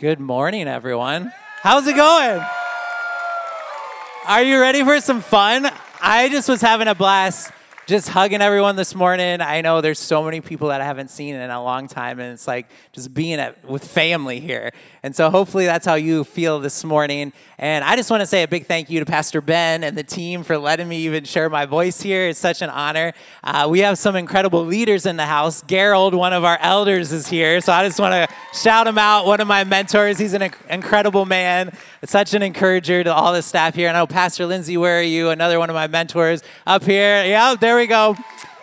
Good morning, everyone. How's it going? Are you ready for some fun? I just was having a blast just hugging everyone this morning. I know there's so many people that I haven't seen in a long time, and it's like just being at, with family here. And so hopefully that's how you feel this morning. And I just want to say a big thank you to Pastor Ben and the team for letting me even share my voice here. It's such an honor. Uh, we have some incredible leaders in the house. Gerald, one of our elders, is here. So I just want to shout him out, one of my mentors. He's an incredible man, such an encourager to all the staff here. And I know Pastor Lindsay, where are you? Another one of my mentors up here. Yeah, there we go.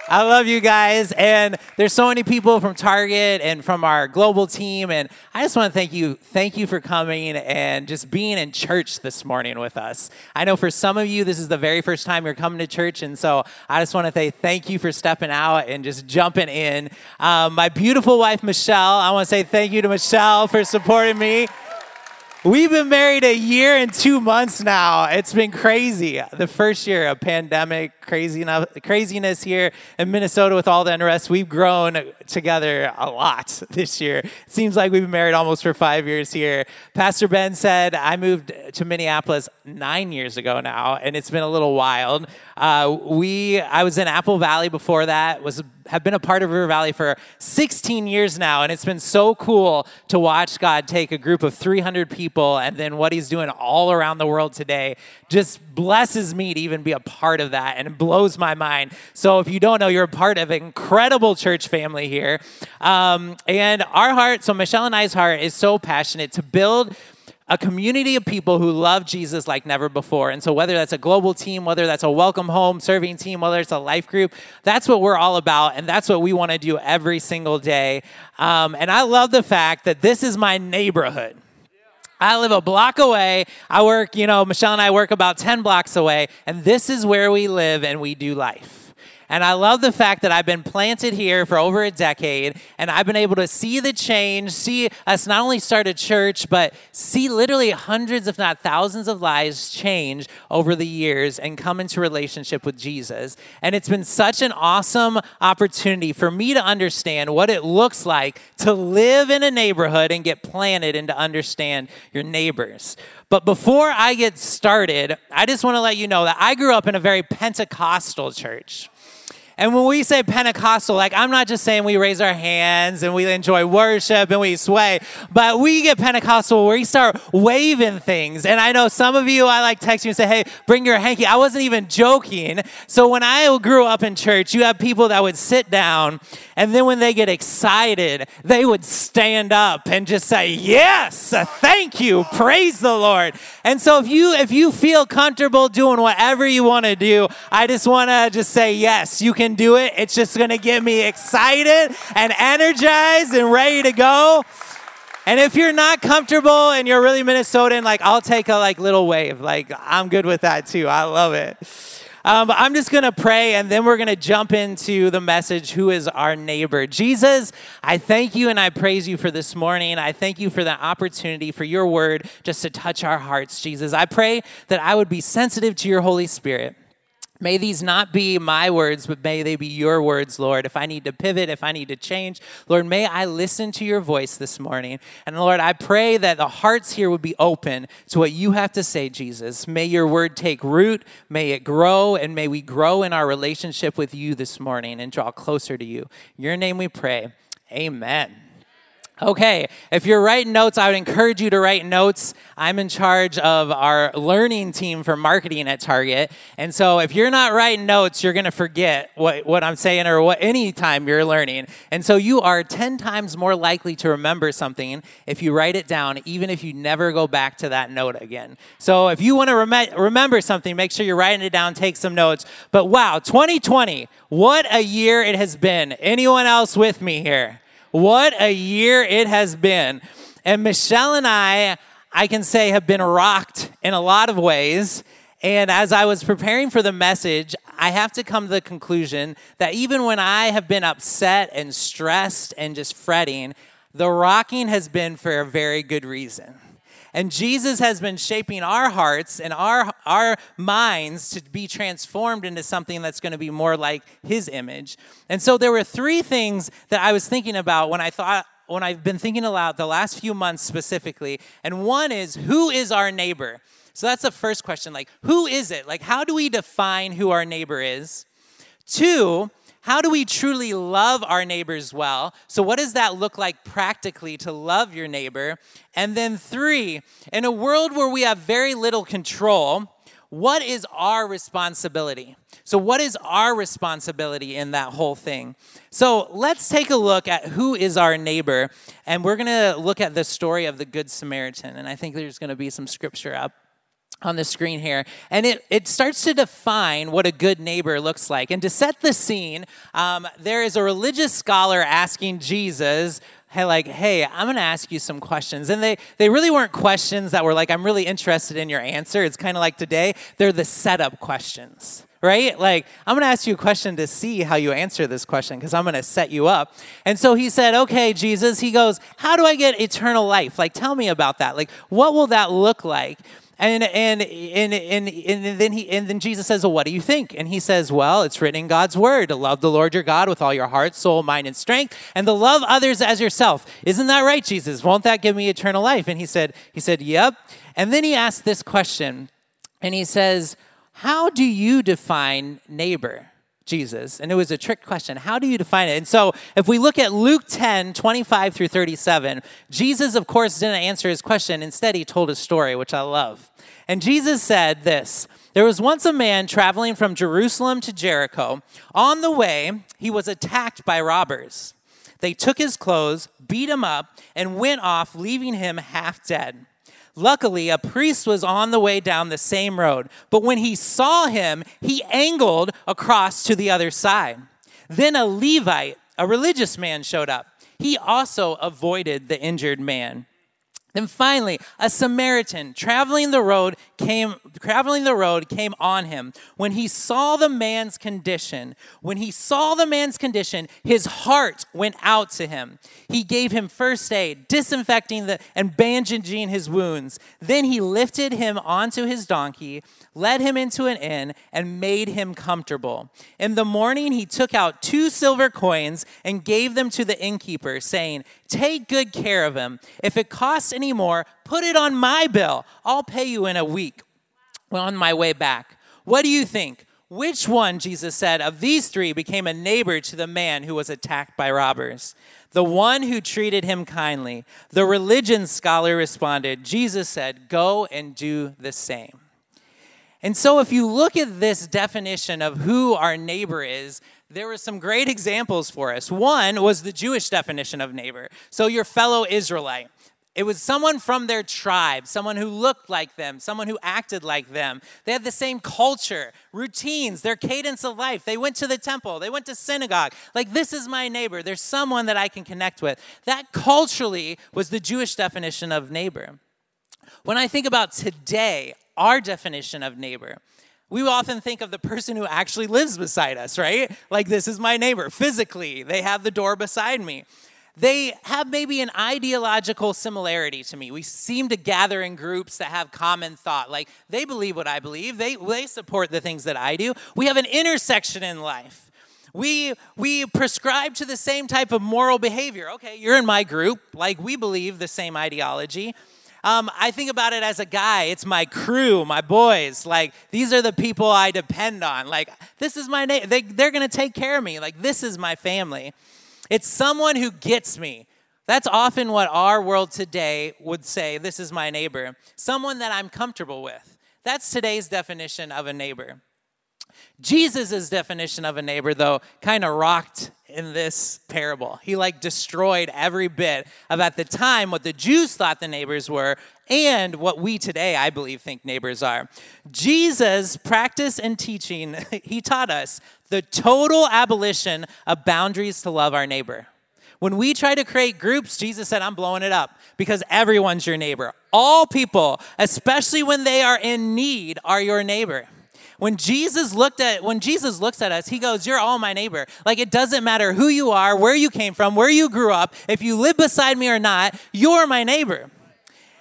I love you guys. And there's so many people from Target and from our global team. And I just want to thank you. Thank you for coming and just being in church this morning with us. I know for some of you, this is the very first time you're coming to church. And so I just want to say thank you for stepping out and just jumping in. Um, my beautiful wife, Michelle, I want to say thank you to Michelle for supporting me. We've been married a year and two months now. It's been crazy. The first year of pandemic, craziness, here in Minnesota with all the unrest. We've grown together a lot this year. It seems like we've been married almost for five years here. Pastor Ben said I moved to Minneapolis nine years ago now, and it's been a little wild. Uh, we, I was in Apple Valley before that. Was have been a part of River Valley for 16 years now, and it's been so cool to watch God take a group of 300 people and then what He's doing all around the world today. Just blesses me to even be a part of that, and it blows my mind. So if you don't know, you're a part of an incredible church family here, um, and our heart. So Michelle and I's heart is so passionate to build a community of people who love Jesus like never before. And so, whether that's a global team, whether that's a welcome home serving team, whether it's a life group, that's what we're all about. And that's what we want to do every single day. Um, and I love the fact that this is my neighborhood. I live a block away. I work, you know, Michelle and I work about 10 blocks away. And this is where we live and we do life. And I love the fact that I've been planted here for over a decade and I've been able to see the change, see us not only start a church, but see literally hundreds, if not thousands of lives change over the years and come into relationship with Jesus. And it's been such an awesome opportunity for me to understand what it looks like to live in a neighborhood and get planted and to understand your neighbors. But before I get started, I just want to let you know that I grew up in a very Pentecostal church. And when we say Pentecostal, like I'm not just saying we raise our hands and we enjoy worship and we sway, but we get Pentecostal where we start waving things. And I know some of you, I like text you and say, hey, bring your hanky. I wasn't even joking. So when I grew up in church, you have people that would sit down and then when they get excited, they would stand up and just say, yes, thank you, praise the Lord. And so if you, if you feel comfortable doing whatever you want to do, I just want to just say, yes, you can can do it. It's just going to get me excited and energized and ready to go. And if you're not comfortable and you're really Minnesotan, like I'll take a like little wave. Like I'm good with that too. I love it. Um, I'm just going to pray and then we're going to jump into the message who is our neighbor. Jesus, I thank you and I praise you for this morning. I thank you for the opportunity for your word just to touch our hearts, Jesus. I pray that I would be sensitive to your Holy Spirit. May these not be my words, but may they be your words, Lord. If I need to pivot, if I need to change, Lord, may I listen to your voice this morning. And Lord, I pray that the hearts here would be open to what you have to say, Jesus. May your word take root, may it grow, and may we grow in our relationship with you this morning and draw closer to you. In your name we pray. Amen. Okay, if you're writing notes, I would encourage you to write notes. I'm in charge of our learning team for marketing at Target. And so if you're not writing notes, you're going to forget what, what I'm saying or what any time you're learning. And so you are 10 times more likely to remember something if you write it down, even if you never go back to that note again. So if you want to rem- remember something, make sure you're writing it down, take some notes. But wow, 2020, what a year it has been. Anyone else with me here? What a year it has been. And Michelle and I, I can say, have been rocked in a lot of ways. And as I was preparing for the message, I have to come to the conclusion that even when I have been upset and stressed and just fretting, the rocking has been for a very good reason. And Jesus has been shaping our hearts and our, our minds to be transformed into something that's going to be more like his image. And so there were three things that I was thinking about when I thought when I've been thinking aloud the last few months specifically, and one is who is our neighbor? So that's the first question. Like, who is it? Like, how do we define who our neighbor is? Two, how do we truly love our neighbors well? So, what does that look like practically to love your neighbor? And then, three, in a world where we have very little control, what is our responsibility? So, what is our responsibility in that whole thing? So, let's take a look at who is our neighbor, and we're to look at the story of the Good Samaritan. And I think there's to be some scripture up on the screen here. And it, it starts to define what a good neighbor looks like. And to set the scene, um, there is a religious scholar asking Jesus, hey, like, hey, I'm going to ask you some questions. And they, they really weren't questions that were like, I'm really interested in your answer. It's kind of like today, they're the setup questions. Right? Like, I'm gonna ask you a question to see how you answer this question because I'm gonna set you up. And so he said, Okay, Jesus, he goes, How do I get eternal life? Like, tell me about that. Like, what will that look like? And, and, and, and, and, then he, and then Jesus says, Well, what do you think? And he says, Well, it's written in God's word to love the Lord your God with all your heart, soul, mind, and strength, and to love others as yourself. Isn't that right, Jesus? Won't that give me eternal life? And he said, he said, Yep. And then he asked this question, and he says, How do you define neighbor? Jesus? And it was a trick question. How do you define it? And so if we look at Luke 10, 25 through 37, Jesus, of course, didn't answer his question. Instead, he told a story, which I love. And Jesus said this There was once a man traveling from Jerusalem to Jericho. On the way, he was attacked by robbers. They took his clothes, beat him up, and went off, leaving him half dead. Luckily, a priest was on the way down the same road, but when he saw him, he angled across to the other side. Then a Levite, a religious man, showed up. He also avoided the injured man. Then finally, a Samaritan traveling the road came traveling the road came on him. When he saw the man's condition, when he saw the man's condition, his heart went out to him. He gave him first aid, disinfecting the and bandaging his wounds. Then he lifted him onto his donkey, led him into an inn, and made him comfortable. In the morning he took out two silver coins and gave them to the innkeeper, saying, Take good care of him. If it costs any more, put it on my bill. I'll pay you in a week on my way back. What do you think? Which one, Jesus said, of these three became a neighbor to the man who was attacked by robbers? The one who treated him kindly. The religion scholar responded, Jesus said, Go and do the same. And so, if you look at this definition of who our neighbor is, there were some great examples for us. One was the Jewish definition of neighbor. So, your fellow Israelite. It was someone from their tribe, someone who looked like them, someone who acted like them. They had the same culture, routines, their cadence of life. They went to the temple, they went to synagogue. Like, this is my neighbor. There's someone that I can connect with. That culturally was the Jewish definition of neighbor. When I think about today, our definition of neighbor, we often think of the person who actually lives beside us, right? Like, this is my neighbor. Physically, they have the door beside me. They have maybe an ideological similarity to me. We seem to gather in groups that have common thought. Like, they believe what I believe, they, they support the things that I do. We have an intersection in life. We, we prescribe to the same type of moral behavior. Okay, you're in my group. Like, we believe the same ideology. Um, I think about it as a guy. It's my crew, my boys. Like, these are the people I depend on. Like, this is my name. They, they're to take care of me. Like, this is my family. It's someone who gets me. That's often what our world today would say this is my neighbor, someone that I'm comfortable with. That's today's definition of a neighbor. Jesus' definition of a neighbor, though, kind of rocked in this parable. He like destroyed every bit of at the time what the Jews thought the neighbors were and what we today, I believe, think neighbors are. Jesus' practice and teaching, he taught us the total abolition of boundaries to love our neighbor. When we try to create groups, Jesus said, I'm blowing it up because everyone's your neighbor. All people, especially when they are in need, are your neighbor. When Jesus looked at when Jesus looks at us, he goes, "You're all my neighbor." Like it doesn't matter who you are, where you came from, where you grew up, if you live beside me or not, you're my neighbor.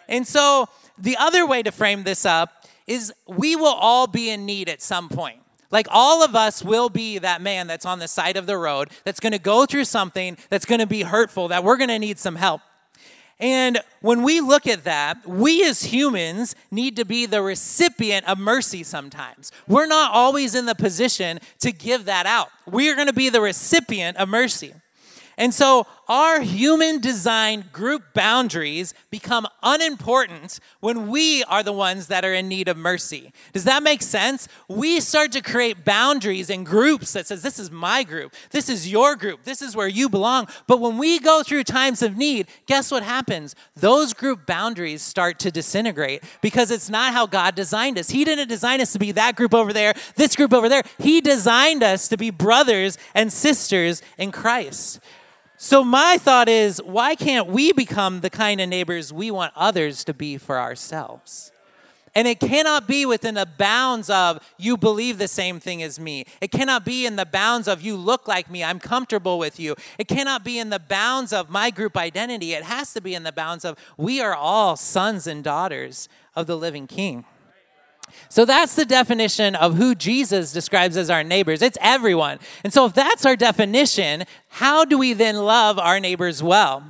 And so the other way to frame this up is we will all be in need at some point. Like all of us will be that man that's on the side of the road that's going to go through something that's going to be hurtful, that we're going to need some help. And when we look at that, we as humans need to be the recipient of mercy sometimes. We're not always in the position to give that out. We are going to be the recipient of mercy. And so our human designed group boundaries become unimportant when we are the ones that are in need of mercy. Does that make sense? We start to create boundaries and groups that says this is my group, this is your group, this is where you belong. But when we go through times of need, guess what happens? Those group boundaries start to disintegrate because it's not how God designed us. He didn't design us to be that group over there, this group over there. He designed us to be brothers and sisters in Christ. So, my thought is why can't we become the kind of neighbors we want others to be for ourselves? And it cannot be within the bounds of you believe the same thing as me. It cannot be in the bounds of you look like me, I'm comfortable with you. It cannot be in the bounds of my group identity. It has to be in the bounds of we are all sons and daughters of the living King. So that's the definition of who Jesus describes as our neighbors. It's everyone. And so if that's our definition, how do we then love our neighbors well?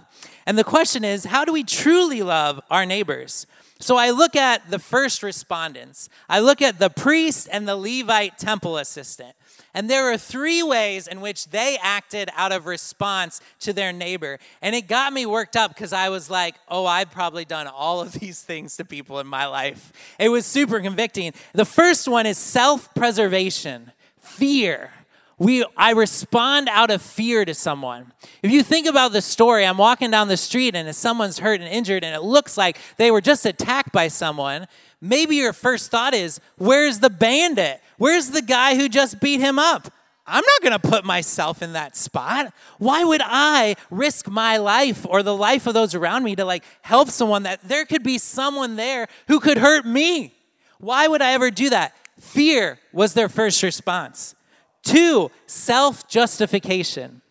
And the question is, how do we truly love our neighbors? So I look at the first respondents. I look at the priest and the Levite temple assistant. And there are three ways in which they acted out of response to their neighbor. And it got me worked up because I was like, oh, I've probably done all of these things to people in my life. It was super convicting. The first one is self preservation, fear. We, I respond out of fear to someone. If you think about the story, I'm walking down the street and someone's hurt and injured, and it looks like they were just attacked by someone maybe your first thought is, where's the bandit? Where's the guy who just beat him up? I'm not going to put myself in that spot. Why would I risk my life or the life of those around me to like help someone that there could be someone there who could hurt me? Why would I ever do that? Fear was their first response. Two, self justification.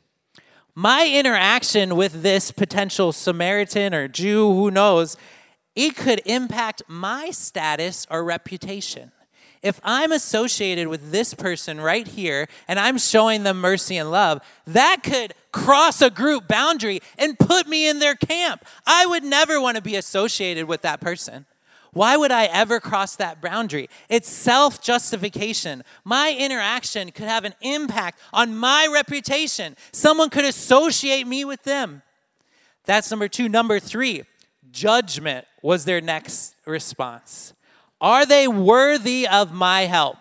My interaction with this potential Samaritan or Jew, who knows, it could impact my status or reputation. If I'm associated with this person right here and I'm showing them mercy and love, that could cross a group boundary and put me in their camp. I would never want to be associated with that person. Why would I ever cross that boundary? It's self justification. My interaction could have an impact on my reputation. Someone could associate me with them. That's number two. Number three, judgment was their next response. Are they worthy of my help?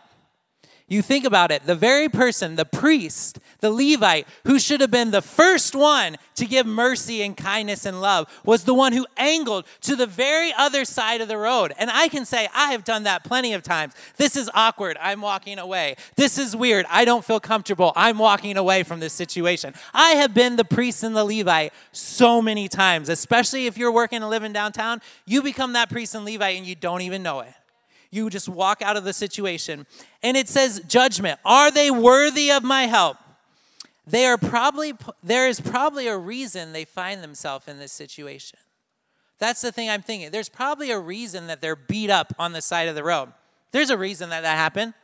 You think about it, the very person, the priest, the Levite, who should have been the first one to give mercy and kindness and love, was the one who angled to the very other side of the road. And I can say, I have done that plenty of times. This is awkward. I'm walking away. This is weird. I don't feel comfortable. I'm walking away from this situation. I have been the priest and the Levite so many times, especially if you're working and living downtown. You become that priest and Levite and you don't even know it you just walk out of the situation. And it says, judgment. Are they worthy of my help? They are probably, there is probably a reason they find themselves in this situation. That's the thing I'm thinking. There's probably a reason that they're beat up on the side of the road. There's a reason that that happened.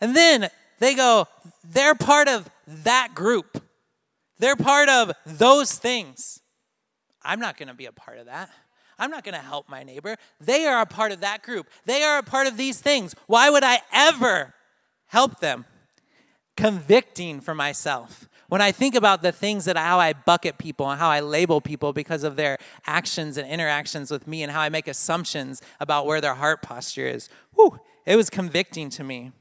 And then they go, they're part of that group. They're part of those things. I'm not going to be a part of that. I'm not going to help my neighbor. They are a part of that group. They are a part of these things. Why would I ever help them? Convicting for myself. When I think about the things that how I bucket people and how I label people because of their actions and interactions with me and how I make assumptions about where their heart posture is, whew, it was convicting to me.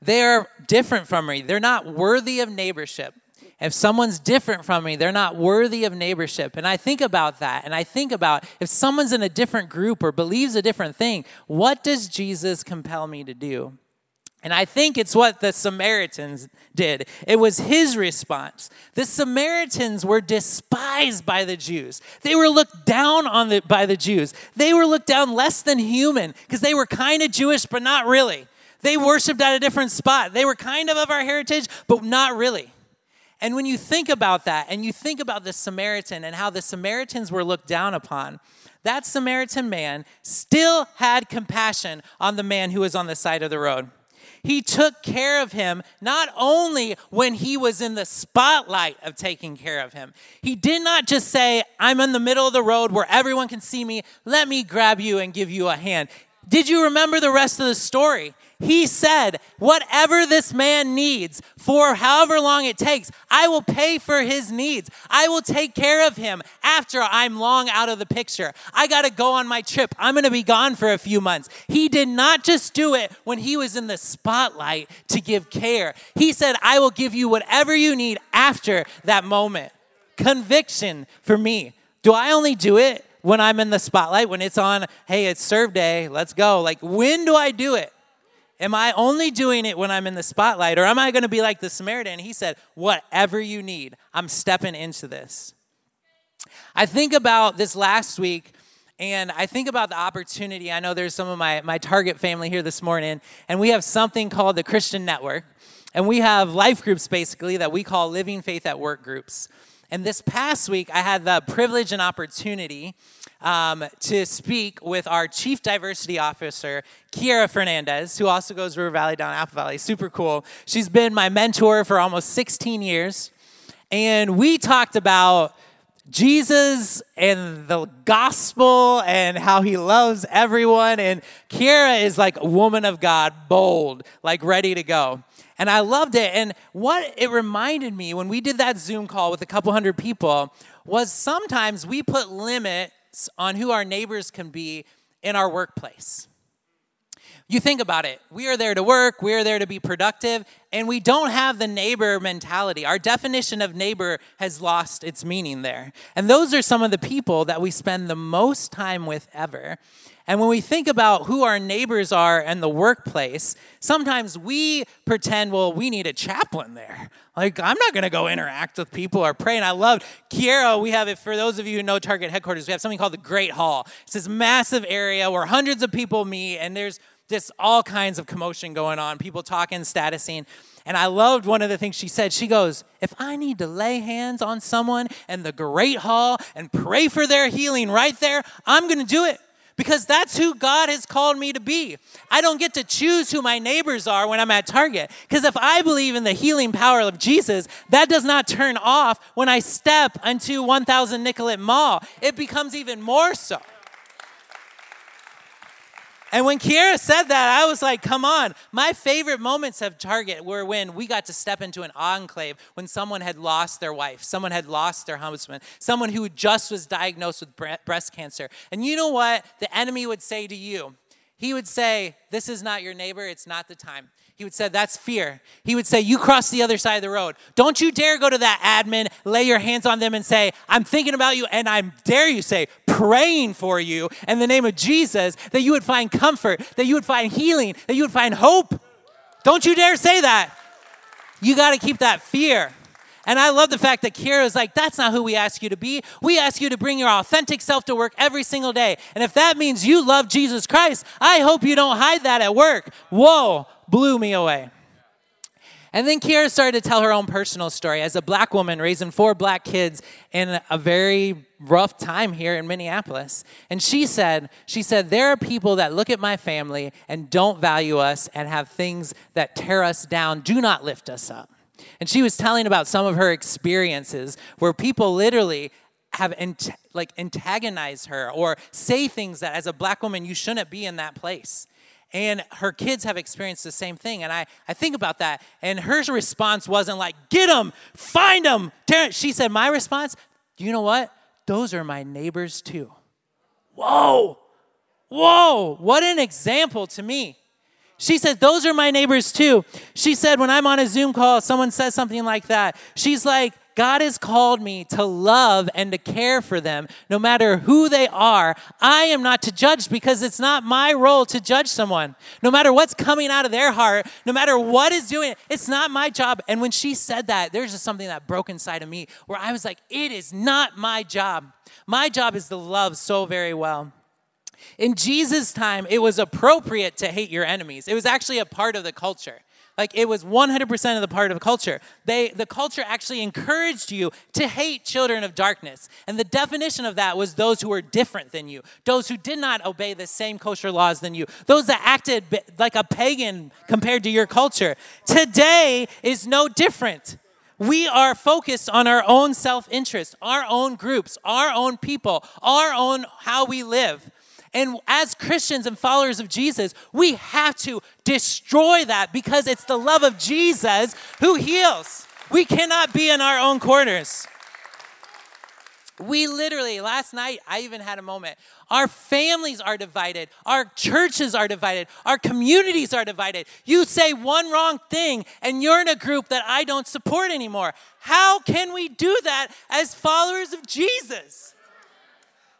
They're different from me. They're not worthy of neighborship. If someone's different from me, they're not worthy of neighborship. And I think about that. And I think about if someone's in a different group or believes a different thing, what does Jesus compel me to do? And I think it's what the Samaritans did. It was his response. The Samaritans were despised by the Jews. They were looked down on the, by the Jews. They were looked down less than human because they were kind of Jewish, but not really. They worshiped at a different spot. They were kind of of our heritage, but not really. And when you think about that and you think about the Samaritan and how the Samaritans were looked down upon, that Samaritan man still had compassion on the man who was on the side of the road. He took care of him not only when he was in the spotlight of taking care of him. He did not just say, I'm in the middle of the road where everyone can see me. Let me grab you and give you a hand. Did you remember the rest of the story? He said, Whatever this man needs for however long it takes, I will pay for his needs. I will take care of him after I'm long out of the picture. I got to go on my trip. I'm going to be gone for a few months. He did not just do it when he was in the spotlight to give care. He said, I will give you whatever you need after that moment. Conviction for me. Do I only do it when I'm in the spotlight, when it's on, hey, it's serve day, let's go? Like, when do I do it? Am I only doing it when I'm in the spotlight, or am I going to be like the Samaritan? He said, Whatever you need, I'm stepping into this. I think about this last week, and I think about the opportunity. I know there's some of my, my Target family here this morning, and we have something called the Christian Network. And we have life groups basically that we call Living Faith at Work groups. And this past week, I had the privilege and opportunity um, to speak with our Chief Diversity Officer, Kiera Fernandez, who also goes River Valley down Apple Valley. Super cool. She's been my mentor for almost 16 years. And we talked about Jesus and the gospel and how he loves everyone. And Kiera is like a woman of God, bold, like ready to go. And I loved it. And what it reminded me when we did that Zoom call with a couple hundred people was sometimes we put limit on who our neighbors can be in our workplace. You think about it. We are there to work, we are there to be productive, and we don't have the neighbor mentality. Our definition of neighbor has lost its meaning there. And those are some of the people that we spend the most time with ever. And when we think about who our neighbors are and the workplace, sometimes we pretend, well, we need a chaplain there. Like, I'm not going to go interact with people or pray. And I love Kiera. We have it for those of you who know Target headquarters, we have something called the Great Hall. It's this massive area where hundreds of people meet, and there's just all kinds of commotion going on, people talking, statusing. And I loved one of the things she said. She goes, If I need to lay hands on someone in the Great Hall and pray for their healing right there, I'm going to do it because that's who God has called me to be. I don't get to choose who my neighbors are when I'm at Target. Because if I believe in the healing power of Jesus, that does not turn off when I step into 1000 Nicollet Mall. It becomes even more so. And when Kiera said that, I was like, come on. My favorite moments of Target were when we got to step into an enclave when someone had lost their wife, someone had lost their husband, someone who just was diagnosed with breast cancer. And you know what the enemy would say to you? He would say, This is not your neighbor, it's not the time. He would say, That's fear. He would say, You cross the other side of the road. Don't you dare go to that admin, lay your hands on them, and say, I'm thinking about you, and I dare you say, praying for you in the name of Jesus, that you would find comfort, that you would find healing, that you would find hope. Don't you dare say that. You got to keep that fear. And I love the fact that Kiera is like, that's not who we ask you to be. We ask you to bring your authentic self to work every single day. And if that means you love Jesus Christ, I hope you don't hide that at work. Whoa, blew me away. And then Kiera started to tell her own personal story as a black woman raising four black kids in a very rough time here in Minneapolis. And she said, she said, there are people that look at my family and don't value us and have things that tear us down, do not lift us up. And she was telling about some of her experiences where people literally have like antagonize her or say things that as a black woman you shouldn't be in that place and her kids have experienced the same thing. And I, I think about that. And her response wasn't like, get them, find them. She said, my response, you know what? Those are my neighbors too. Whoa, whoa, what an example to me. She said, Those are my neighbors too. She said, When I'm on a Zoom call, someone says something like that. She's like, God has called me to love and to care for them no matter who they are. I am not to judge because it's not my role to judge someone. No matter what's coming out of their heart, no matter what is doing, it's not my job. And when she said that, there's just something that broke inside of me where I was like, it is not my job. My job is to love so very well. In Jesus' time, it was appropriate to hate your enemies. It was actually a part of the culture. Like it was 100% of the part of the culture. They, the culture actually encouraged you to hate children of darkness. And the definition of that was those who were different than you, those who did not obey the same kosher laws than you, those that acted like a pagan compared to your culture. Today is no different. We are focused on our own self interest, our own groups, our own people, our own how we live. And as Christians and followers of Jesus, we have to destroy that because it's the love of Jesus who heals. We cannot be in our own corners. We literally, last night, I even had a moment. Our families are divided. Our churches are divided. Our communities are divided. You say one wrong thing and you're in a group that I don't support anymore. How can we do that as followers of Jesus?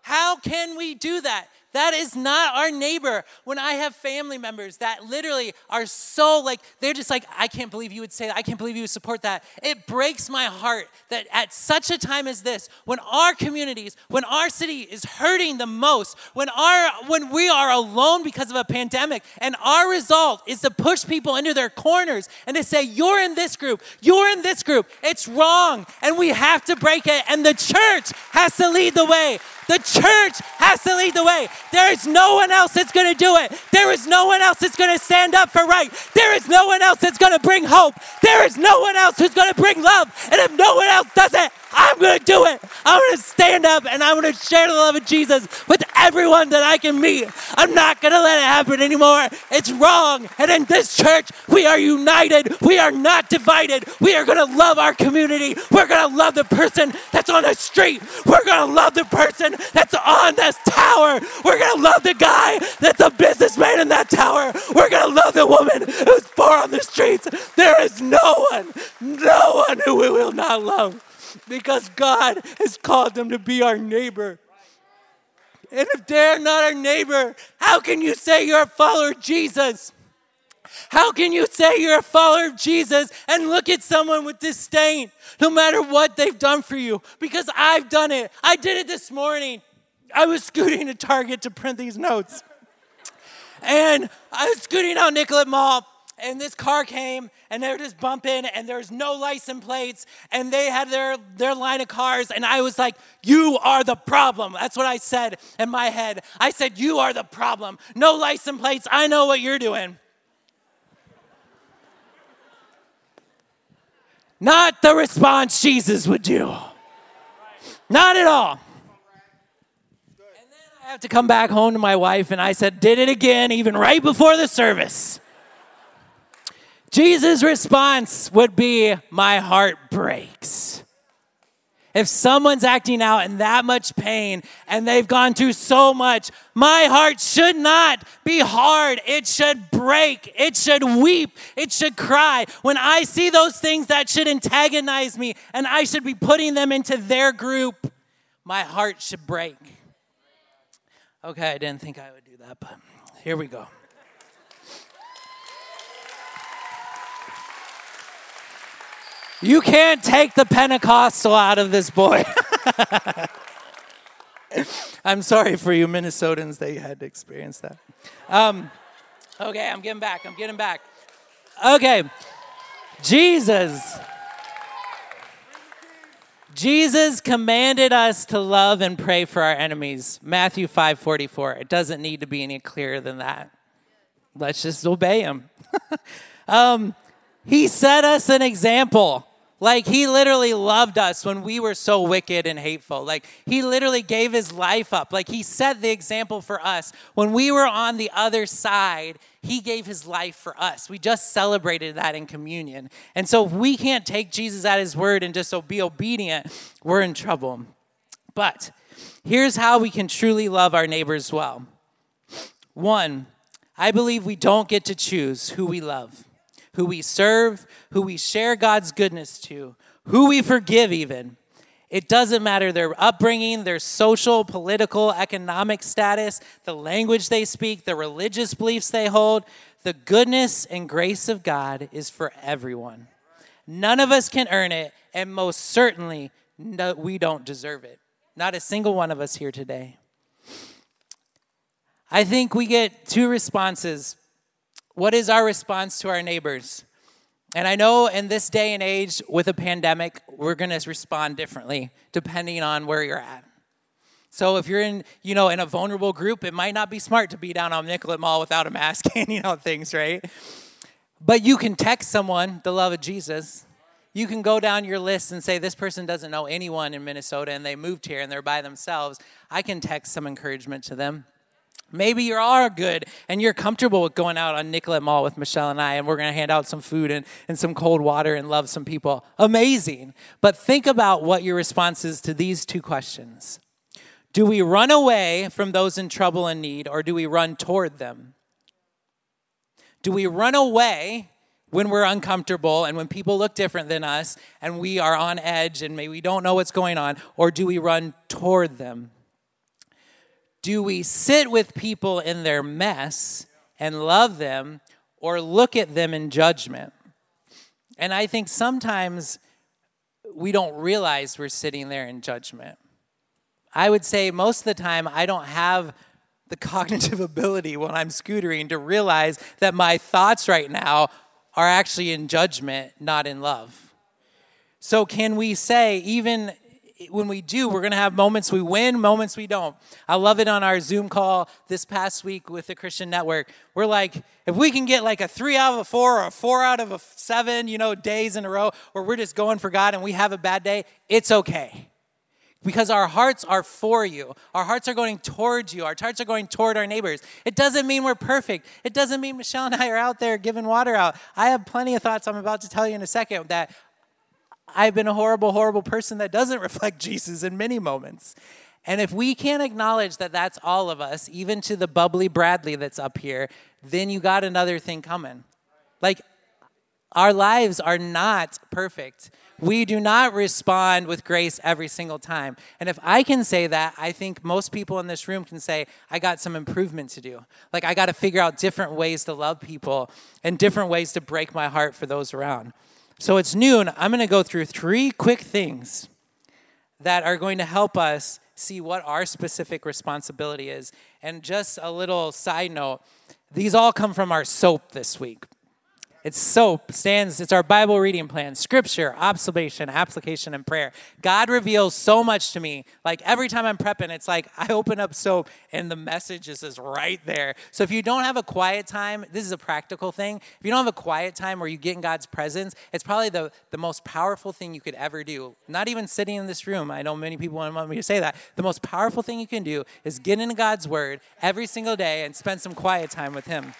How can we do that? That is not our neighbor. When I have family members that literally are so like, they're just like, I can't believe you would say that. I can't believe you would support that. It breaks my heart that at such a time as this, when our communities, when our city is hurting the most, when our when we are alone because of a pandemic, and our result is to push people into their corners and to say, You're in this group, you're in this group. It's wrong. And we have to break it. And the church has to lead the way. The church has to lead the way. There is no one else that's going to do it. There is no one else that's going to stand up for right. There is no one else that's going to bring hope. There is no one else who's going to bring love. And if no one else does it, I'm going to do it. I'm going to stand up and I'm going to share the love of Jesus with everyone that I can meet. I'm not going to let it happen anymore. It's wrong. And in this church, we are united. We are not divided. We are going to love our community. We're going to love the person that's on the street. We're going to love the person that's on this tower. We're going to love the guy that's a businessman in that tower. We're going to love the woman who's poor on the streets. There is no one, no one who we will not love because God has called them to be our neighbor. And if they're not our neighbor, how can you say you're a follower of Jesus? How can you say you're a follower of Jesus and look at someone with disdain no matter what they've done for you? Because I've done it. I did it this morning. I was scooting to Target to print these notes. And I was scooting out Nicollet Mall and this car came and they were just bumping and there's no license plates and they had their, their line of cars and i was like you are the problem that's what i said in my head i said you are the problem no license plates i know what you're doing not the response jesus would do. Not at all. And then i have to come back home to my wife and i said did it again even right before the service. Jesus' response would be, My heart breaks. If someone's acting out in that much pain and they've gone through so much, my heart should not be hard. It should break. It should weep. It should cry. When I see those things that should antagonize me and I should be putting them into their group, my heart should break. Okay, I didn't think I would do that, but here we go. You can't take the Pentecostal out of this boy. I'm sorry for you Minnesotans that you had to experience that. Um, okay, I'm getting back. I'm getting back. Okay, Jesus. Jesus commanded us to love and pray for our enemies. Matthew 5 44. It doesn't need to be any clearer than that. Let's just obey him. um, he set us an example. Like he literally loved us when we were so wicked and hateful. Like he literally gave his life up. Like he set the example for us. When we were on the other side, he gave his life for us. We just celebrated that in communion. And so if we can't take Jesus at his word and just be obedient, we're in trouble. But here's how we can truly love our neighbors well. One, I believe we don't get to choose who we love who we serve, who we share God's goodness to, who we forgive, even. It doesn't matter their upbringing, their social, political, economic status, the language they speak, the religious beliefs they hold. The goodness and grace of God is for everyone. None of us can earn it, and most certainly no, we don't deserve it. Not a single one of us here today. I think we get two responses what is our response to our neighbors? And I know in this day and age with a pandemic, we're going to respond differently depending on where you're at. So if you're in, you know, in a vulnerable group, it might not be smart to be down on Nicollet Mall without a mask handing out things, right? But you can text someone the love of Jesus. You can go down your list and say, This person doesn't know anyone in Minnesota and they moved here and they're by themselves. I can text some encouragement to them. Maybe you are good and you're comfortable with going out on Nicollet Mall with Michelle and I, and we're to hand out some food and, and some cold water and love some people. Amazing. But think about what your response is to these two questions Do we run away from those in trouble and need, or do we run toward them? Do we run away when we're uncomfortable and when people look different than us and we are on edge and maybe we don't know what's going on, or do we run toward them? Do we sit with people in their mess and love them or look at them in judgment? And I think sometimes we don't realize we're sitting there in judgment. I would say most of the time I don't have the cognitive ability when I'm scootering to realize that my thoughts right now are actually in judgment, not in love. So, can we say, even when we do, we're going to have moments we win, moments we don't. I love it on our Zoom call this past week with the Christian Network. We're like, if we can get like a three out of a four or a four out of a seven, you know, days in a row where we're just going for God and we have a bad day, it's okay. Because our hearts are for you. Our hearts are going towards you. Our hearts are going toward our neighbors. It doesn't mean we're perfect. It doesn't mean Michelle and I are out there giving water out. I have plenty of thoughts I'm about to tell you in a second that I've been a horrible, horrible person that doesn't reflect Jesus in many moments. And if we can't acknowledge that that's all of us, even to the bubbly Bradley that's up here, then you got another thing coming. Like, our lives are not perfect. We do not respond with grace every single time. And if I can say that, I think most people in this room can say, I got some improvement to do. Like, I got to figure out different ways to love people and different ways to break my heart for those around. So it's noon. I'm going to go through three quick things that are going to help us see what our specific responsibility is. And just a little side note these all come from our soap this week. It's SOAP, stands, it's our Bible reading plan, scripture, observation, application, and prayer. God reveals so much to me. Like every time I'm prepping, it's like I open up SOAP and the message is just right there. So if you don't have a quiet time, this is a practical thing. If you don't have a quiet time where you get in God's presence, it's probably the, the most powerful thing you could ever do. Not even sitting in this room. I know many people want me to say that. The most powerful thing you can do is get into God's word every single day and spend some quiet time with Him.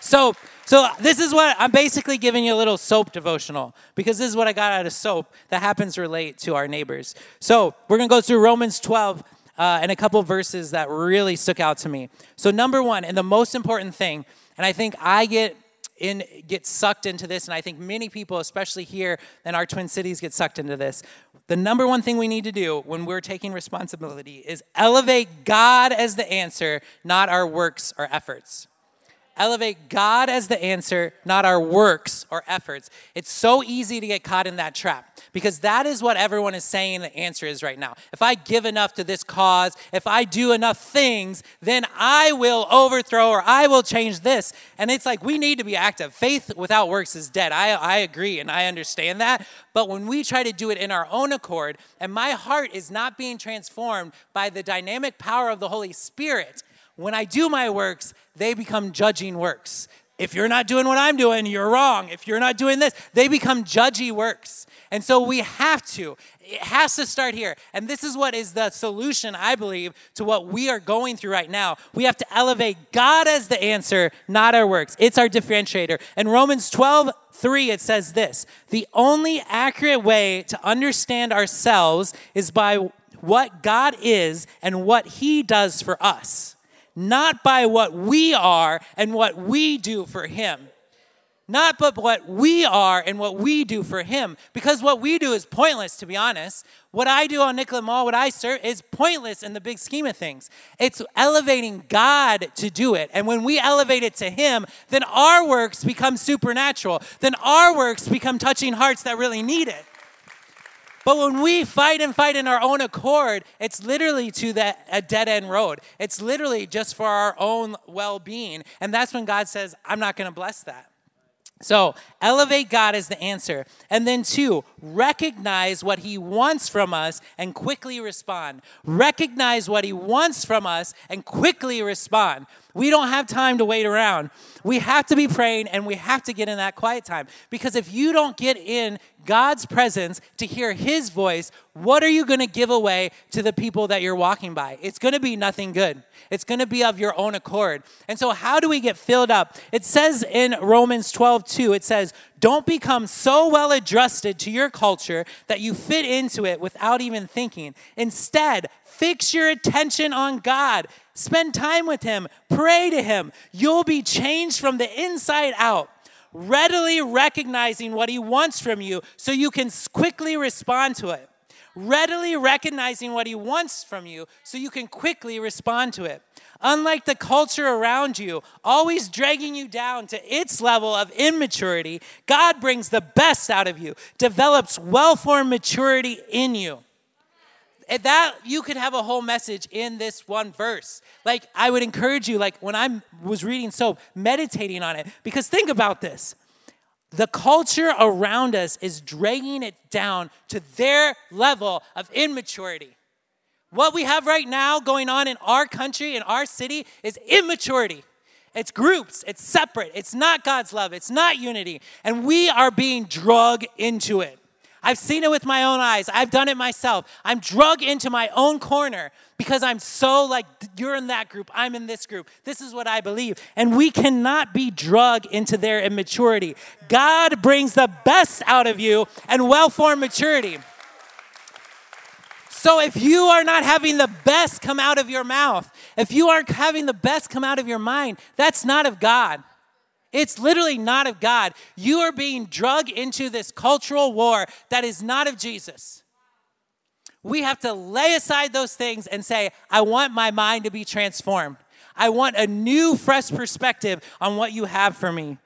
So, so this is what I'm basically giving you a little soap devotional because this is what I got out of soap that happens relate to our neighbors. So we're gonna go through Romans 12 uh, and a couple verses that really stuck out to me. So number one, and the most important thing, and I think I get in get sucked into this, and I think many people, especially here in our Twin Cities, get sucked into this. The number one thing we need to do when we're taking responsibility is elevate God as the answer, not our works or efforts. Elevate God as the answer, not our works or efforts. It's so easy to get caught in that trap because that is what everyone is saying the answer is right now. If I give enough to this cause, if I do enough things, then I will overthrow or I will change this. And it's like we need to be active. Faith without works is dead. I, I agree and I understand that. But when we try to do it in our own accord, and my heart is not being transformed by the dynamic power of the Holy Spirit, when I do my works, they become judging works. If you're not doing what I'm doing, you're wrong. If you're not doing this, they become judgy works. And so we have to. It has to start here. And this is what is the solution, I believe, to what we are going through right now. We have to elevate God as the answer, not our works. It's our differentiator. In Romans 12, 3, it says this The only accurate way to understand ourselves is by what God is and what He does for us not by what we are and what we do for Him. Not but what we are and what we do for Him. Because what we do is pointless, to be honest. What I do on Nicollet Mall, what I serve, is pointless in the big scheme of things. It's elevating God to do it. And when we elevate it to Him, then our works become supernatural. Then our works become touching hearts that really need it. But when we fight and fight in our own accord, it's literally to that a dead end road. It's literally just for our own well being. And that's when God says, I'm not going to bless that. So, elevate God as the answer. And then, two, recognize what He wants from us and quickly respond. Recognize what He wants from us and quickly respond. We don't have time to wait around. We have to be praying and we have to get in that quiet time. Because if you don't get in God's presence to hear His voice, what are you going to give away to the people that you're walking by? It's going to be nothing good. It's going to be of your own accord. And so, how do we get filled up? It says in Romans 12, 2, it says, Don't become so well adjusted to your culture that you fit into it without even thinking. Instead, fix your attention on God. Spend time with Him, pray to Him. You'll be changed from the inside out readily recognizing what he wants from you so you can quickly respond to it. Readily recognizing what he wants from you so you can quickly respond to it. Unlike the culture around you, always dragging you down to its level of immaturity, God brings the best out of you, develops well formed maturity in you that you could have a whole message in this one verse. Like i would encourage you like when i was reading soap meditating on it. Because think about this. The culture around us is dragging it down to their level of immaturity. What we have right now going on in our country in our city is immaturity. It's groups. It's separate. It's not god's love. It's not unity. And we are being drug into it I've seen it with my own eyes. I've done it myself. I'm drug into my own corner because I'm so like, you're in that group, I'm in this group. This is what I believe. And we cannot be drug into their immaturity. God brings the best out of you and well formed maturity. So if you are not having the best come out of your mouth, if you aren't having the best come out of your mind, that's not of God. It's literally not of God. You are being drug into this cultural war that is not of Jesus. We have to lay aside those things and say, I want my mind to be transformed. I want a new, fresh perspective on what you have for me.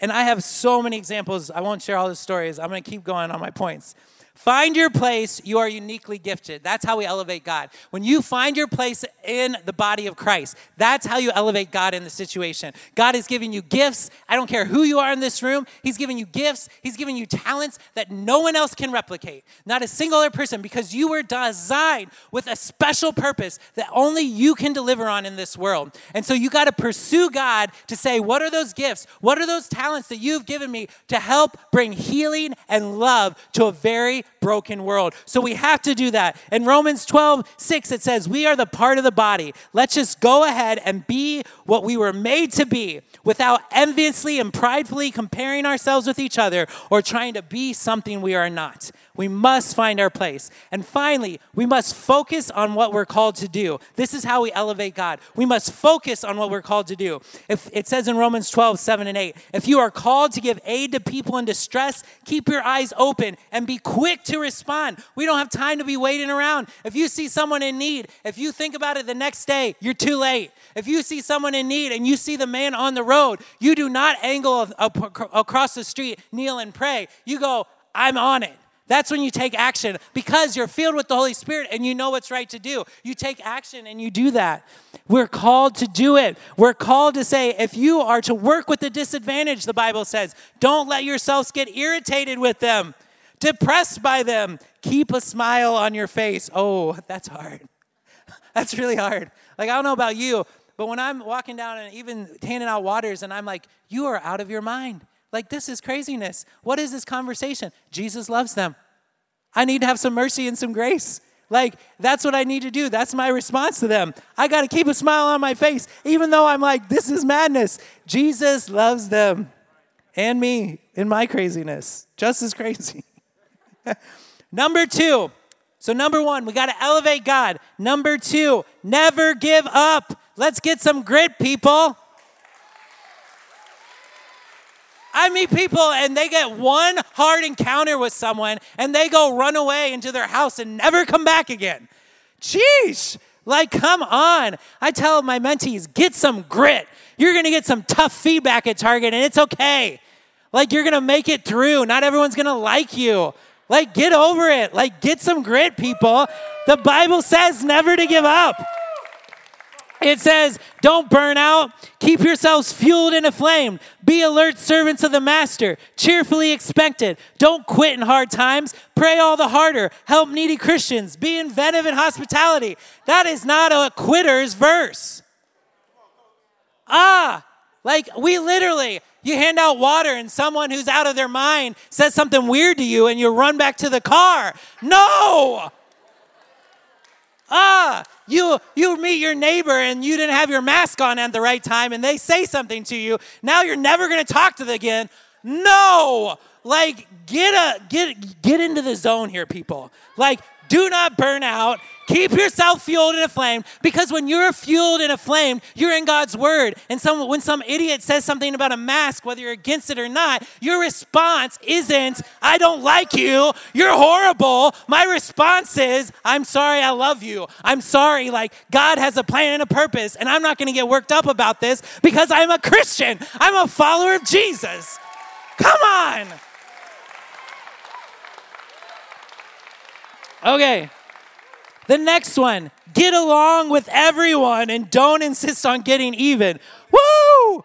And I have so many examples. I won't share all the stories. I'm going to keep going on my points. Find your place, you are uniquely gifted. That's how we elevate God. When you find your place in the body of Christ, that's how you elevate God in the situation. God is giving you gifts. I don't care who you are in this room, He's giving you gifts, He's giving you talents that no one else can replicate. Not a single other person, because you were designed with a special purpose that only you can deliver on in this world. And so you got to pursue God to say, What are those gifts? What are those talents that you've given me to help bring healing and love to a very broken world. So we have to do that. In Romans 12, 6, it says, We are the part of the body. Let's just go ahead and be what we were made to be without enviously and pridefully comparing ourselves with each other or trying to be something we are not. We must find our place. And finally, we must focus on what we're called to do. This is how we elevate God. We must focus on what we're called to do. If it says in Romans 12, 7 and 8, if you are called to give aid to people in distress, keep your eyes open and be quick to respond. We don't have time to be waiting around. If you see someone in need, if you think about it the next day, you're too late. If you see someone in need and you see the man on the road, you do not angle across the street, kneel and pray. You go, I'm on it. That's when you take action because you're filled with the Holy Spirit and you know what's right to do. You take action and you do that. We're called to do it. We're called to say, if you are to work with the disadvantage, the Bible says, don't let yourselves get irritated with them depressed by them. Keep a smile on your face. Oh, that's hard. That's really hard. Like, I don't know about you, but when I'm walking down and even handing out waters and I'm like, you are out of your mind. Like, this is craziness. What is this conversation? Jesus loves them. I need to have some mercy and some grace. Like, that's what I need to do. That's my response to them. I got to keep a smile on my face, even though I'm like, this is madness. Jesus loves them and me in my craziness, just as crazy. number two, so number one, we got to elevate God. Number two, never give up. Let's get some grit, people. I meet people and they get one hard encounter with someone and they go run away into their house and never come back again. Jeez, like, come on. I tell my mentees, get some grit. You're gonna get some tough feedback at Target and it's okay. Like, you're gonna make it through. Not everyone's gonna like you. Like, get over it. Like, get some grit, people. The Bible says never to give up. It says, Don't burn out. Keep yourselves fueled and aflame. Be alert servants of the master, cheerfully expected. Don't quit in hard times. Pray all the harder. Help needy Christians. Be inventive in hospitality. That is not a quitter's verse. Ah, like we literally, you hand out water and someone who's out of their mind says something weird to you and you run back to the car. No! Ah, you you meet your neighbor and you didn't have your mask on at the right time and they say something to you. Now you're never going to talk to them again. No! Like get a get get into the zone here people. Like do not burn out. Keep yourself fueled and aflame because when you're fueled and aflame, you're in God's word. And some, when some idiot says something about a mask, whether you're against it or not, your response isn't, I don't like you, you're horrible. My response is, I'm sorry, I love you. I'm sorry, like God has a plan and a purpose, and I'm not gonna get worked up about this because I'm a Christian, I'm a follower of Jesus. Come on. Okay. The next one, get along with everyone and don't insist on getting even. Woo!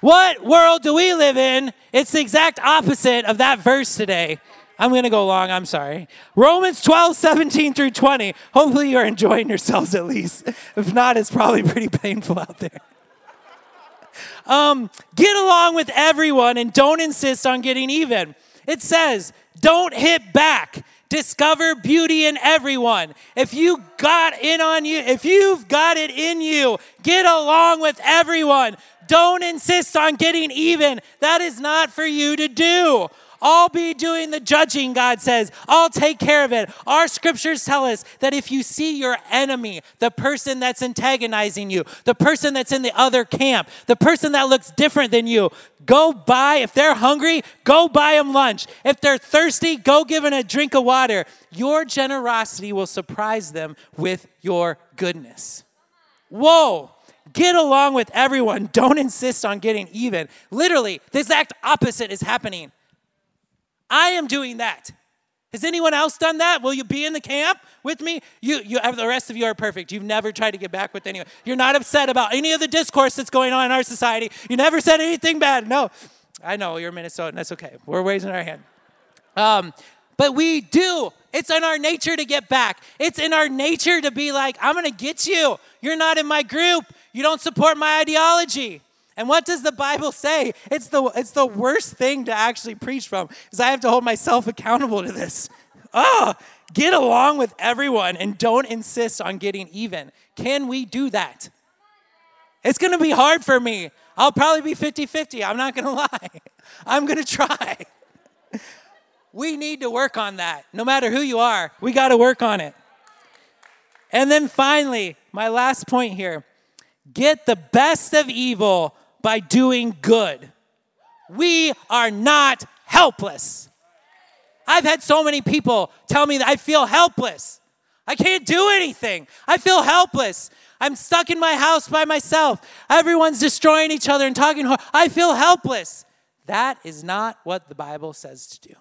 What world do we live in? It's the exact opposite of that verse today. I'm going to go long, I'm sorry. Romans 12, 17 through 20. Hopefully, you're enjoying yourselves at least. If not, it's probably pretty painful out there. Um, get along with everyone and don't insist on getting even. It says, don't hit back. Discover beauty in everyone. If you got in on you, if you've got it in you, get along with everyone. Don't insist on getting even. That is not for you to do. I'll be doing the judging, God says. I'll take care of it. Our scriptures tell us that if you see your enemy, the person that's antagonizing you, the person that's in the other camp, the person that looks different than you, go buy, if they're hungry, go buy them lunch. If they're thirsty, go give them a drink of water. Your generosity will surprise them with your goodness. Whoa. Get along with everyone. Don't insist on getting even. Literally, the exact opposite is happening. I am doing that. Has anyone else done that? Will you be in the camp with me? You, you, the rest of you are perfect. You've never tried to get back with anyone. You're not upset about any of the discourse that's going on in our society. You never said anything bad. No, I know you're Minnesotan. That's okay. We're raising our hand. Um, but we do. It's in our nature to get back. It's in our nature to be like, I'm going to get you. You're not in my group. You don't support my ideology. And what does the Bible say? It's the, it's the worst thing to actually preach from, because I have to hold myself accountable to this. Oh, get along with everyone and don't insist on getting even. Can we do that? It's gonna be hard for me. I'll probably be 50 50. I'm not gonna lie. I'm gonna try. We need to work on that. No matter who you are, we gotta work on it. And then finally, my last point here get the best of evil by doing good. We are not helpless. I've had so many people tell me that I feel helpless. I can't do anything. I feel helpless. I'm stuck in my house by myself. Everyone's destroying each other and talking. I feel helpless. That is not what the Bible says to do.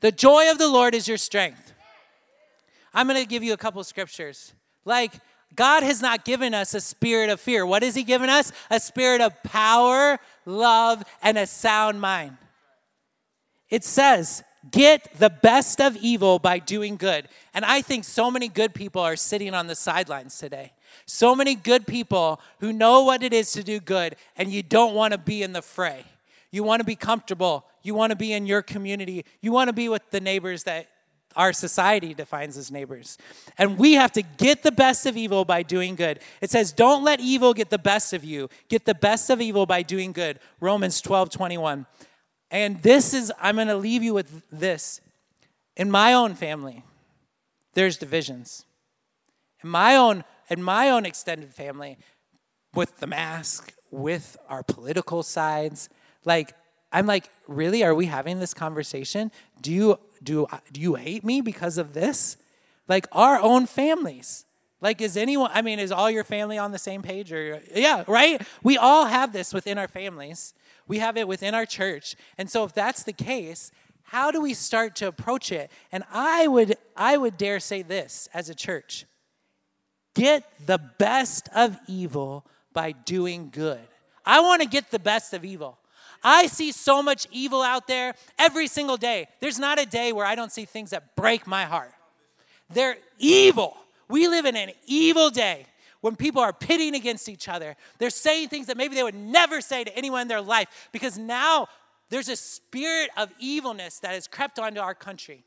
The joy of the Lord is your strength. I'm going to give you a couple scriptures. Like God has not given us a spirit of fear. What has He given us? A spirit of power, love, and a sound mind. It says, get the best of evil by doing good. And I think so many good people are sitting on the sidelines today. So many good people who know what it is to do good, and you don't want to be in the fray. You want to be comfortable. You want to be in your community. You want to be with the neighbors that our society defines as neighbors. And we have to get the best of evil by doing good. It says, Don't let evil get the best of you. Get the best of evil by doing good. Romans 12, 21. And this is, I'm going to leave you with this. In my own family, there's divisions. In my own, in my own extended family, with the mask, with our political sides, like I'm like, really? Are we having this conversation? Do you do, do you hate me because of this? Like our own families. Like, is anyone, I mean, is all your family on the same page? Or, yeah, right? We all have this within our families. We have it within our church. And so, if that's the case, how do we start to approach it? And I would, I would dare say this as a church get the best of evil by doing good. I want to get the best of evil. I see so much evil out there every single day. There's not a day where I don't see things that break my heart. They're evil. We live in an evil day when people are pitting against each other. They're saying things that maybe they would never say to anyone in their life because now there's a spirit of evilness that has crept onto our country.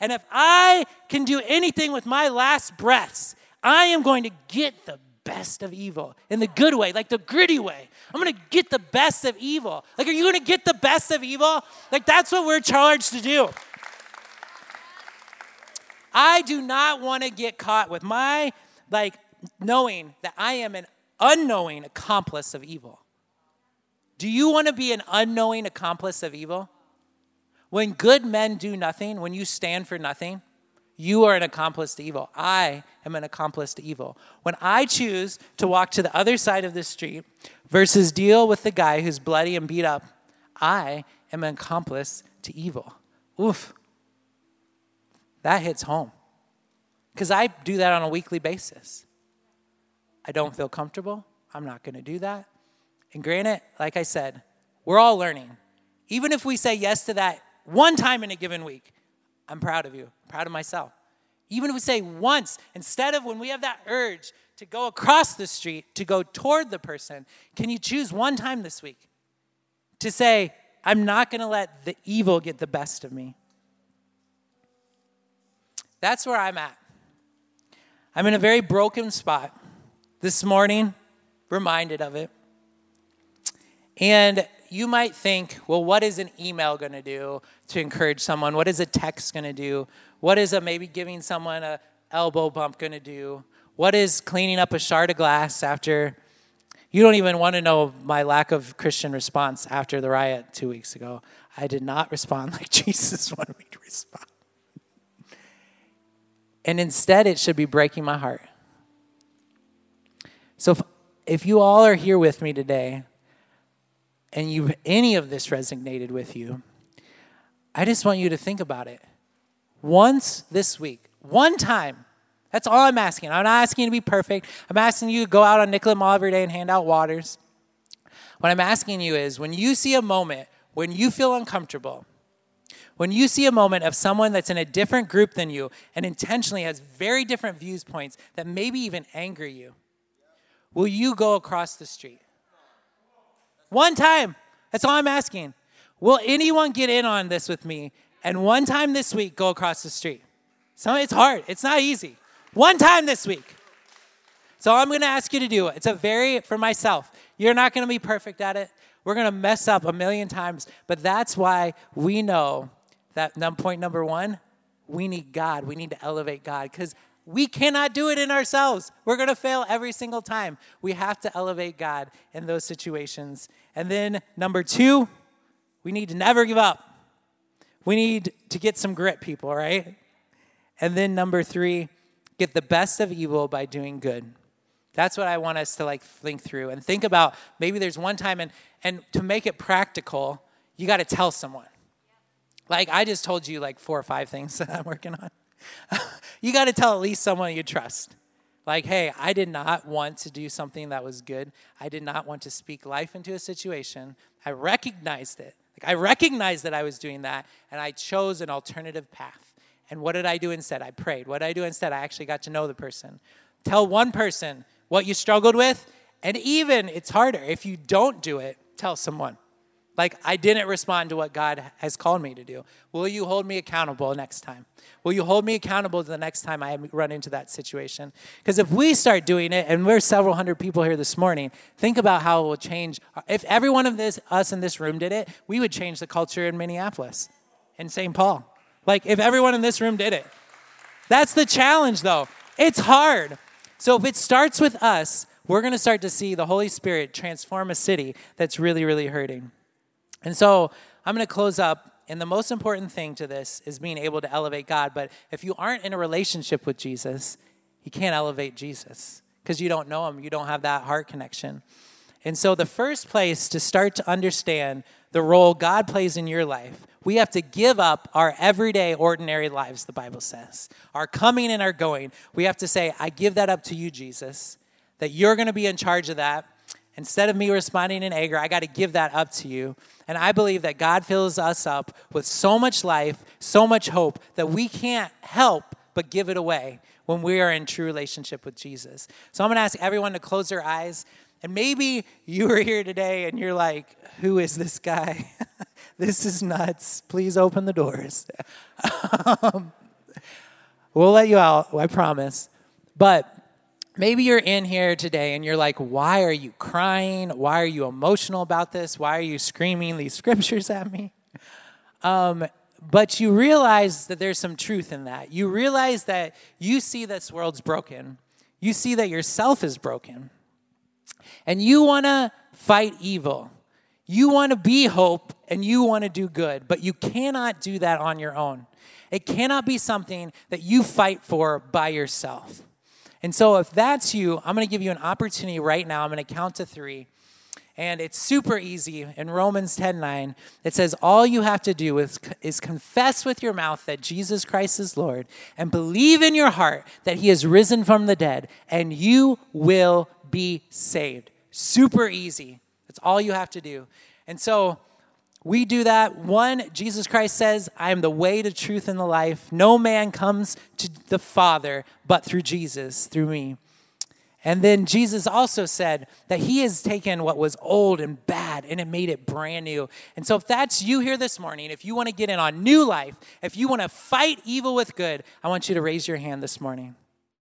And if I can do anything with my last breaths, I am going to get the best of evil in the good way, like the gritty way. I'm gonna get the best of evil. Like, are you gonna get the best of evil? Like, that's what we're charged to do. I do not wanna get caught with my, like, knowing that I am an unknowing accomplice of evil. Do you wanna be an unknowing accomplice of evil? When good men do nothing, when you stand for nothing, you are an accomplice to evil. I am an accomplice to evil. When I choose to walk to the other side of the street versus deal with the guy who's bloody and beat up, I am an accomplice to evil. Oof. That hits home. Because I do that on a weekly basis. I don't feel comfortable. I'm not going to do that. And granted, like I said, we're all learning. Even if we say yes to that one time in a given week, I'm proud of you. I'm proud of myself. Even if we say once, instead of when we have that urge to go across the street, to go toward the person, can you choose one time this week to say, I'm not going to let the evil get the best of me? That's where I'm at. I'm in a very broken spot. This morning, reminded of it. And you might think, well, what is an email going to do to encourage someone? What is a text going to do? What is a maybe giving someone a elbow bump going to do? What is cleaning up a shard of glass after? You don't even want to know my lack of Christian response after the riot two weeks ago. I did not respond like Jesus wanted me to respond. And instead, it should be breaking my heart. So if, if you all are here with me today, and you any of this resonated with you, I just want you to think about it. Once this week, one time. That's all I'm asking. I'm not asking you to be perfect. I'm asking you to go out on Nicollet Mall every day and hand out waters. What I'm asking you is when you see a moment when you feel uncomfortable, when you see a moment of someone that's in a different group than you and intentionally has very different viewpoints that maybe even anger you, will you go across the street? One time. That's all I'm asking. Will anyone get in on this with me and one time this week go across the street? So it's hard. It's not easy. One time this week. So I'm to ask you to do it. It's a very for myself. You're not to be perfect at it. We're to mess up a million times, but that's why we know that point number 1, we need God. We need to elevate God cuz we cannot do it in ourselves. We're going to fail every single time. We have to elevate God in those situations. And then, number two, we need to never give up. We need to get some grit, people, right? And then, number three, get the best of evil by doing good. That's what I want us to like think through and think about. Maybe there's one time, and, and to make it practical, you got to tell someone. Like I just told you like four or five things that I'm working on. you got to tell at least someone you trust. Like, hey, I did not want to do something that was good. I did not want to speak life into a situation. I recognized it. Like, I recognized that I was doing that, and I chose an alternative path. And what did I do instead? I prayed. What did I do instead? I actually got to know the person. Tell one person what you struggled with, and even it's harder. If you don't do it, tell someone. Like, I didn't respond to what God has called me to do. Will you hold me accountable next time? Will you hold me accountable the next time I run into that situation? Because if we start doing it, and we're several hundred people here this morning, think about how it will change. If every one of this, us in this room did it, we would change the culture in Minneapolis, in St. Paul. Like, if everyone in this room did it. That's the challenge, though. It's hard. So if it starts with us, we're going to start to see the Holy Spirit transform a city that's really, really hurting. And so I'm going to close up. And the most important thing to this is being able to elevate God. But if you aren't in a relationship with Jesus, you can't elevate Jesus because you don't know him. You don't have that heart connection. And so, the first place to start to understand the role God plays in your life, We have to give up our everyday, ordinary lives, the Bible says. Our coming and our going. We have to say, I give that up to you, Jesus, that you're going to be in charge of that. Instead of me responding in anger, I got to give that up to you. And I believe that God fills us up with so much life, so much hope that we can't help but give it away when we are in true relationship with Jesus. So I'm going to ask everyone to close their eyes. And maybe you are here today and you're like, who is this guy? this is nuts. Please open the doors. um, we'll let you out, I promise. But maybe you're in here today and you're like, why are you crying? Why are you emotional about this? Why are you screaming these scriptures at me? Um, but you realize that there's some truth in that. You realize that you see this world's broken. You see that yourself is broken. And you want to fight evil. You want to be hope and you want to do good, but you cannot do that on your own. It cannot be something that you fight for by yourself. And so, if that's you, I'm going to give you an opportunity right now. I'm going to count to three. And it's super easy. In Romans 10 9, it says, All you have to do is, is confess with your mouth that Jesus Christ is Lord and believe in your heart that he has risen from the dead, and you will be saved. Super easy. That's all you have to do. And so we do that. One, Jesus Christ says, I am the way, the truth, and the life. No man comes to the Father but through Jesus, through me. And then Jesus also said that he has taken what was old and bad and it made it brand new. And so, if that's you here this morning, if you want to get in on new life, if you want to fight evil with good, I want you to raise your hand this morning.